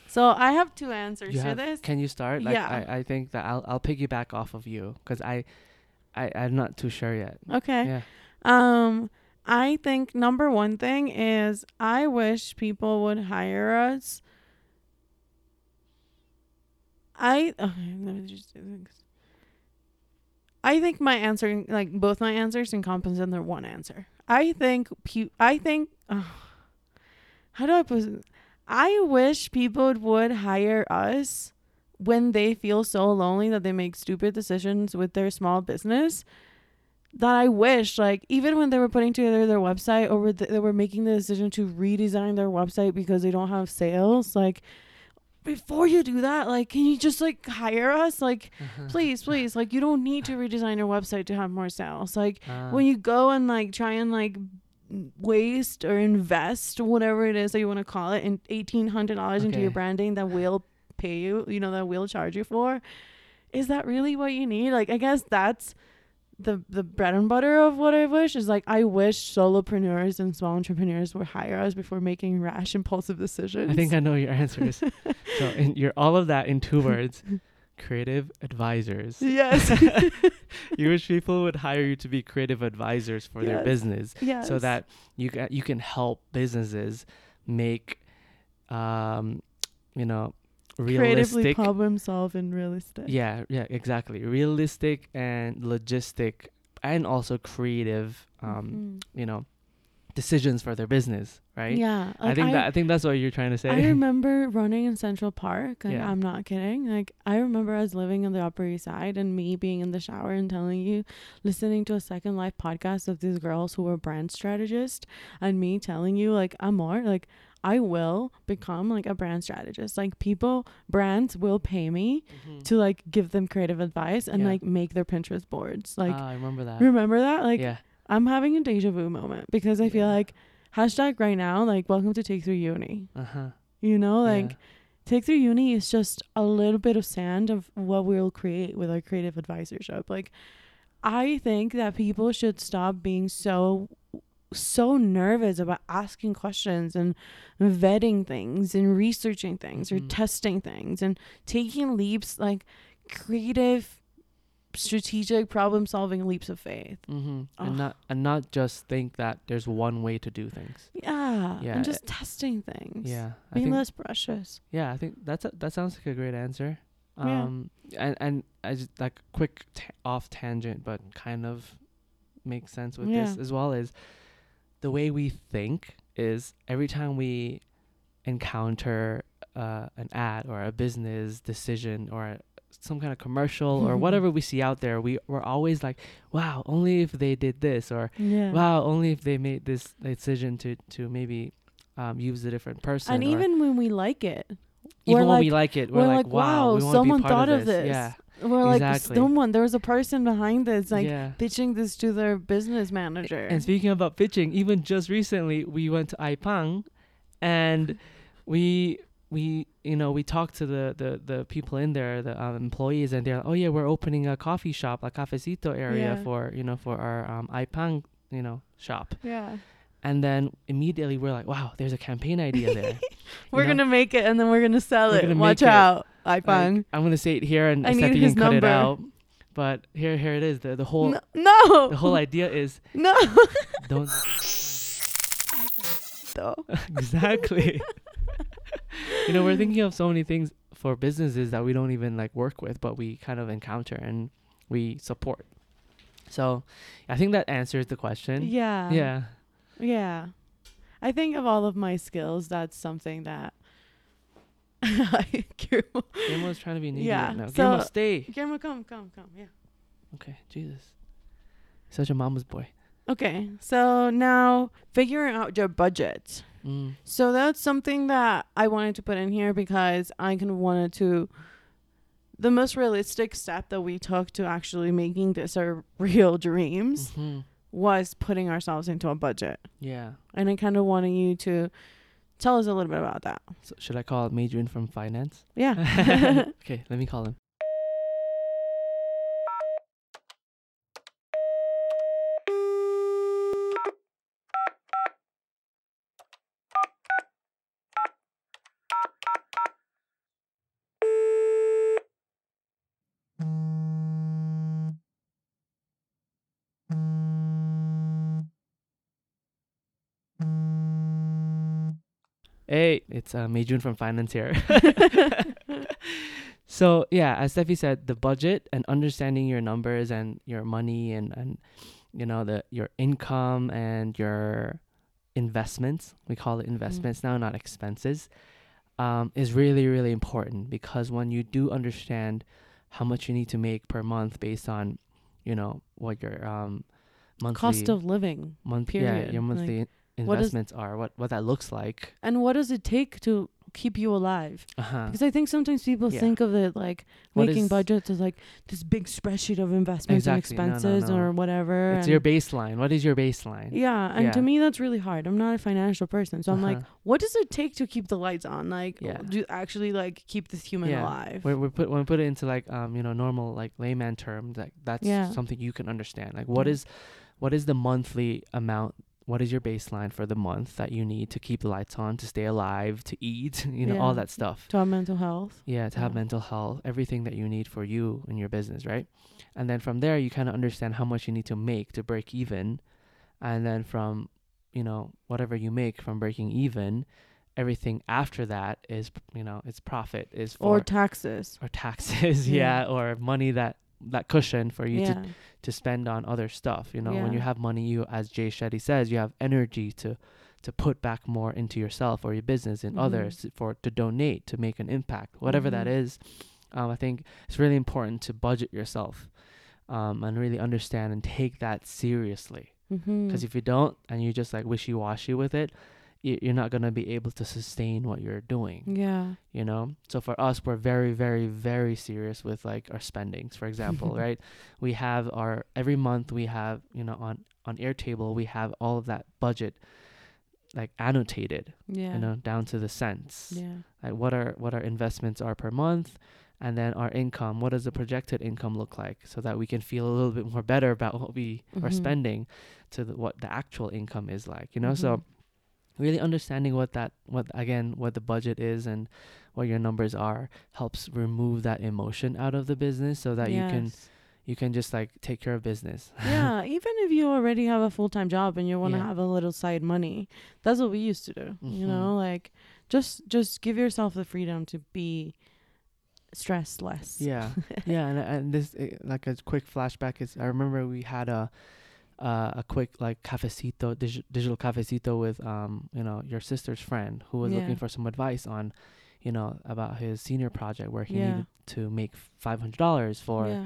So I have two answers you to have, this. can you start? Like, Yeah. I, I think that I'll I'll piggyback off of you because I, I I'm not too sure yet. Okay. Yeah. Um, I think number one thing is I wish people would hire us. I okay, let me just do this. I think my answer, like both my answers, encompass their one answer. I think pu- I think. Uh, how do I put? I wish people would hire us when they feel so lonely that they make stupid decisions with their small business that I wish, like, even when they were putting together their website or th- they were making the decision to redesign their website because they don't have sales, like, before you do that, like, can you just, like, hire us? Like, please, please, like, you don't need to redesign your website to have more sales. Like, Uh, when you go and, like, try and, like, waste or invest whatever it is that you want to call it in $1,800 into your branding that will pay you, you know, that will charge you for, is that really what you need? Like, I guess that's the the bread and butter of what I wish is like I wish solopreneurs and small entrepreneurs would hire us before making rash impulsive decisions. I think I know your answers. <laughs> so in your all of that in two words, creative advisors. Yes. <laughs> you wish people would hire you to be creative advisors for their business yes. so that you can you can help businesses make um you know creatively problem solve in real estate. yeah yeah exactly realistic and logistic and also creative um Mhm. you know decisions for their business right Yeah. i like think that i think that's what you're trying to say I <laughs> remember running in Central Park. Like, Yeah. I'm not kidding. Like, I remember us living on the Upper East Side and me being in the shower and telling you, listening to a Second Life podcast of these girls who were brand strategists, and me telling you, like, i'm more like, I will become like a brand strategist. Like, people, brands will pay me Mhm. to like give them creative advice and Yeah. like make their Pinterest boards. Like, ah, i remember that remember that? Like, yeah I'm having a deja vu moment because I feel like hashtag right now, like, welcome to Take Three Uni. uh-huh You know, like yeah. Take Three Uni is just a little bit of sand of what we'll create with our creative advisorship. Like, I think that people should stop being so so nervous about asking questions and vetting things and researching things or Mhm. testing things and taking leaps like creative strategic problem solving leaps of faith. mm-hmm. And not and not just think that there's one way to do things Yeah. Yeah, And just testing things. yeah i Being think less precious. Yeah, I think that's a, that sounds like a great answer. Yeah. Um, and and I just like quick ta- off tangent, but kind of makes sense with this as well is the way we think is every time we encounter uh, an ad or a business decision or some kind of commercial or <laughs> whatever we see out there, we we're always like, wow, only if they did this or Yeah. wow, only if they made this decision to to maybe um, use a different person. And even when we like it, even when we like- like it, we're, we're like, like, wow, wow, we someone be part thought of of this. this. Yeah, we're like, Exactly. someone, there was a person behind this, like yeah. pitching this to their business manager. And speaking about pitching, even just recently we went to Aipang, and <laughs> we we you know we talked to the the the people in there, the um, employees, and they're like, oh yeah, we're opening a coffee shop, a cafecito area Yeah. for you know for our um, Aipang you know shop. yeah. And then immediately we're like, wow, there's a campaign idea there. <laughs> We're know? gonna make it and then we're gonna sell We're it. gonna Watch out. it. Out. I Like. I'm gonna say it here, and I his can cut it out. But here, here it is. The the whole No, no. the whole idea is no. <laughs> don't <laughs> exactly. you know, we're thinking of so many things for businesses that we don't even like work with, but we kind of encounter and we support. So, I think that answers the question. Yeah. Yeah. Yeah. I think of all of my skills, that's something that <laughs> Guillermo, Guillermo's trying to be needy Yeah, right now. so- Guillermo, stay. Guillermo, come, come, come. Yeah. Okay, Jesus. Such a mama's boy. Okay. So now figuring out your budget. Mm. So that's something that I wanted to put in here because I kind of wanted to. The most realistic step that we took to actually making this our <laughs> real dreams hmm was putting ourselves into a budget. Yeah. And I kind of wanted you to tell us a little bit about that. So should I call Madrian from finance? Yeah. <laughs> <laughs> okay, let me call him. Hey, it's uh, Meijun from finance here. <laughs> so yeah, as Steffi said, the budget and understanding your numbers and your money and and you know the your income and your investments. We call it investments now, not expenses. Um, is really really important because when you do understand how much you need to make per month based on, you know, what your um monthly Cost of living. month yeah period, your like, monthly what is- investments are what what that looks like. And what does it take to keep you alive? Uh-huh. Because I think sometimes people Yeah. think of it like What making is- budgets as like this big spreadsheet of investments Exactly. No, and no, expenses no. or whatever. It's your baseline. What is your baseline? yeah, and to me that's really hard. I'm not a financial person, so I'm like, Uh-huh. what does it take to keep the lights on? Like, Yeah. do actually like keep this human Yeah. alive? When we put when we put it into like um you know normal like layman terms, like that's Yeah. something you can understand. Like what Yeah. is what is the monthly amount what is your baseline for the month that you need to keep the lights on, to stay alive, to eat, <laughs> you know, all that stuff. To have mental health. Yeah, to have mental health, everything that you need for you and your business, right? And then from there, you kind of understand how much you need to make to break even. And then from, you know, whatever you make from breaking even, everything after that is, you know, it's profit, is for Or taxes. or taxes, <laughs> Yeah. yeah, or money that that cushion for you yeah. to to spend on other stuff. You know, when you have money, you, as Jay Shetty says, you have energy to to put back more into yourself or your business and Mhm. others for to donate to make an impact, whatever that Mhm. is. Um, I think it's really important to budget yourself, um, and really understand and take that seriously. Mm-hmm. Because if you don't and you just like wishy washy with it, you're not gonna be able to sustain what you're doing yeah. you know so for us we're very very very serious with like our spendings for example <laughs> right we have our every month we have you know on on airtable we have all of that budget like annotated Yeah. you know down to the cents Yeah. like what our what our investments are per month and then our income what does the projected income look like so that we can feel a little bit more better about what we are Mhm. spending to the, what the actual income is like you know Mhm. so really understanding what that what again what the budget is and what your numbers are helps remove that emotion out of the business so that you can you can just like take care of business yeah, <laughs> even if you already have a full time job and you want to Yeah. have a little side money, that's what we used to do. You Mhm. know, like just just give yourself the freedom to be stressed less. yeah <laughs> yeah and, and this eh, like a quick flashback is i remember we had a uh, a quick like cafecito dig- digital cafecito with um you know your sister's friend who was Yeah. looking for some advice on you know about his senior project where he Yeah. needed to make $500 for yeah.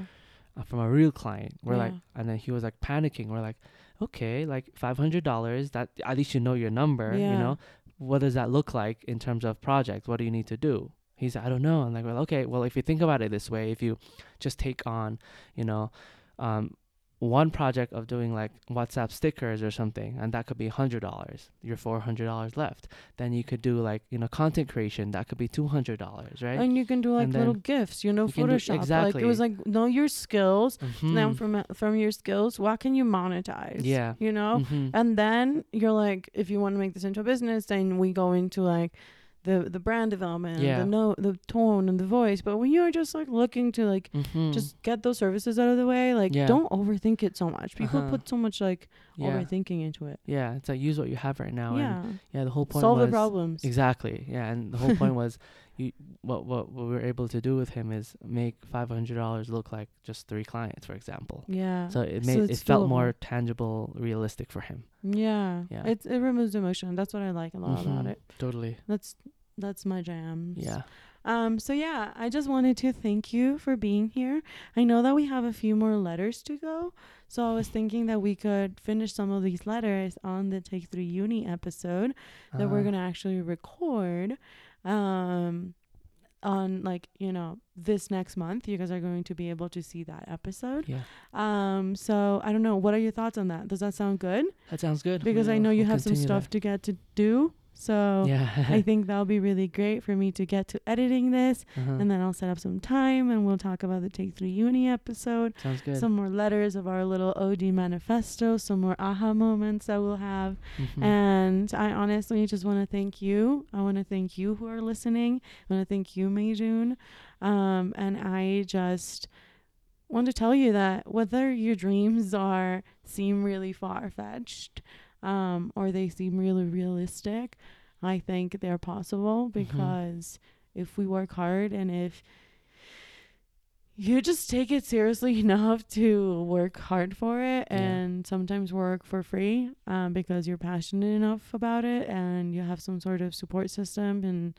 uh, from a real client. We're like, and then he was like panicking. We're like, okay, like five hundred dollars. That at least you know your number. You know, what does that look like in terms of project? What do you need to do? he said, I don't know. And like, well, okay, well, if you think about it this way, if you just take on, you know, um, one project of doing like WhatsApp stickers or something, and that could be hundred dollars. You're four hundred dollars left. Then you could do like you know content creation. That could be two hundred dollars, right? And you can do like And little gifts, you know, you can do- Photoshop. Like it was like know your skills. Now Mhm. from from your skills, what can you monetize? Yeah. You know? Mhm. And then you're like, if you want to make this into a business, then we go into like the the brand development, Yeah. the note, the tone, and the voice. But when you're just like looking to like Mhm. just get those services out of the way, like Yeah. don't overthink it so much. People Uh-huh. put so much like yeah. overthinking into it. Yeah, it's like use what you have right now. yeah, And yeah, the whole point solve was the problems. exactly. Yeah, and the whole point <laughs> was you what what what we were able to do with him is make five hundred dollars look like just three clients, for example. Yeah. So it So made it felt doable. more tangible, realistic for him. yeah. Yeah. It it removes emotion. That's what I like a lot about Mhm. it. Totally. That's that's my jam. Yeah. Um, so yeah, I just wanted to thank you for being here. I know that we have a few more letters to go, so I was thinking that we could finish some of these letters on the Take Three Uni episode that we're Uh, gonna actually record. Um, on like you know this next month, you guys are going to be able to see that episode. Yeah, Um, so I don't know. What are your thoughts on that? Does that sound good? that sounds good. Because I know you we'll have some stuff that. to get to do. So Yeah. I <laughs> think that'll be really great for me to get to editing this, uh-huh. and then I'll set up some time, and we'll talk about the Take Three Uni episode, sounds good. some more letters of our little OD manifesto, some more aha moments that we'll have, Mhm. and I honestly just want to thank you. I want to thank you who are listening. I want to thank you, Meijun, um, and I just want to tell you that whether your dreams are seem really far fetched, um, or they seem really realistic, I think they're possible because if we work hard and if you just take it seriously <laughs> enough to work hard for it Yeah. and sometimes work for free um, because you're passionate enough about it and you have some sort of support system and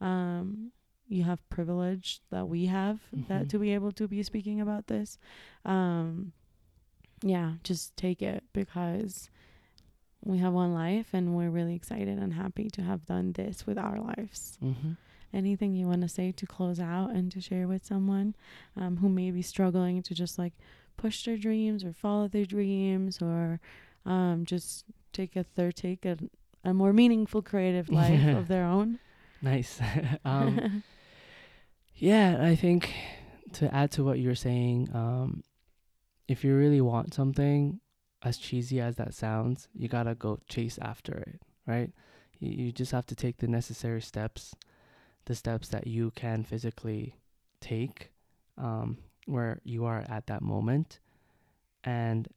um, you have privilege that we have that Mhm. to be able to be speaking about this um, yeah just take it because we have one life and we're really excited and happy to have done this with our lives Mhm. anything you want to say to close out and to share with someone um, who may be struggling to just like push their dreams or follow their dreams or um, just take a third take a, a more meaningful creative <laughs> life of their own Nice. <laughs> um, <laughs> yeah, I think to add to what you're saying, um, if you really want something, as cheesy as that sounds, you gotta go chase after it, right? You, you just have to take the necessary steps, the steps that you can physically take, um, where you are at that moment, and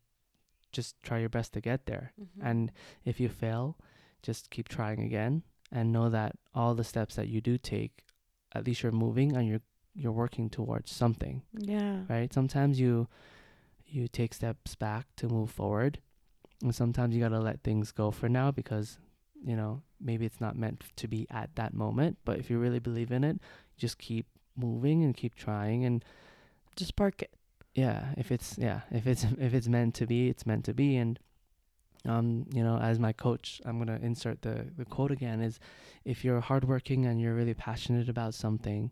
just try your best to get there. Mm-hmm. And if you fail, just keep trying again, and know that all the steps that you do take, at least you're moving and you're you're working towards something yeah. right? Sometimes you you take steps back to move forward, and sometimes you gotta let things go for now because you know maybe it's not meant to be at that moment. But if you really believe in it, just keep moving and keep trying. And Just park it. yeah, if it's yeah, if it's <laughs> if it's meant to be, it's meant to be. And um, you know, as my coach, I'm gonna insert the the quote again: is if you're hardworking and you're really passionate about something,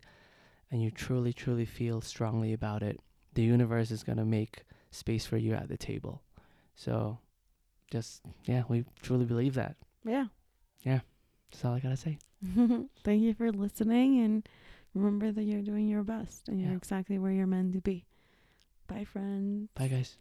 and you truly truly feel strongly about it, the universe is gonna make space for you at the table. So, just yeah, we truly believe that. Yeah. Yeah. That's all I gotta say. <laughs> Thank you for listening and remember that you're doing your best and you're exactly where you're meant to be. Bye, friends. Bye, guys.